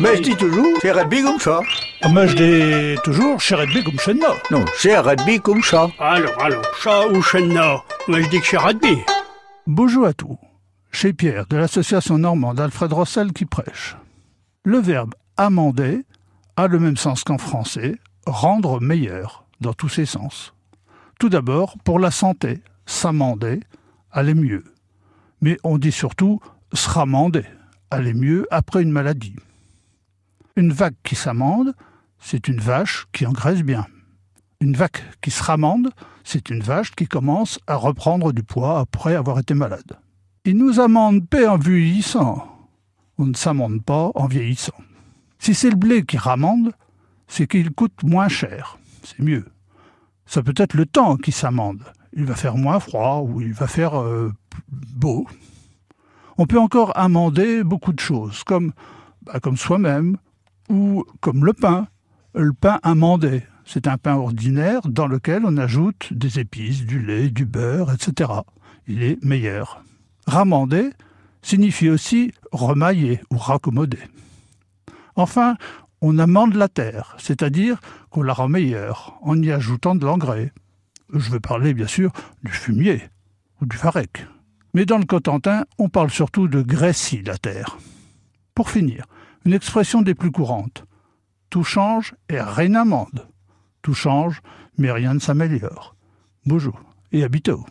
Mais je dis toujours, c'est rugby comme ça. Mais je dis toujours, chez rugby comme chez nous. Non, c'est rugby comme ça. Alors, alors, chat ou chenna Moi, je dis que c'est rugby. Bonjour à tous. Chez Pierre, de l'association normande Alfred Rossel qui prêche. Le verbe amender a le même sens qu'en français, rendre meilleur, dans tous ses sens. Tout d'abord, pour la santé, s'amender, aller mieux. Mais on dit surtout se ramander, aller mieux après une maladie. Une vague qui s'amende, c'est une vache qui engraisse bien. Une vache qui se ramende, c'est une vache qui commence à reprendre du poids après avoir été malade. Il nous amende pas en vieillissant. On ne s'amende pas en vieillissant. Si c'est le blé qui ramende, c'est qu'il coûte moins cher. C'est mieux. Ça peut être le temps qui s'amende. Il va faire moins froid ou il va faire euh, beau. On peut encore amender beaucoup de choses, comme, bah, comme soi-même, ou comme le pain. Le pain amendé, c'est un pain ordinaire dans lequel on ajoute des épices, du lait, du beurre, etc. Il est meilleur. Ramander signifie aussi remailler ou raccommoder. Enfin, on amende la terre, c'est-à-dire qu'on la rend meilleure en y ajoutant de l'engrais. Je veux parler bien sûr du fumier ou du farec. Mais dans le Cotentin, on parle surtout de graisser la terre. Pour finir, une expression des plus courantes. Tout change et rien n'amende. Tout change, mais rien ne s'améliore. Bonjour et à bientôt.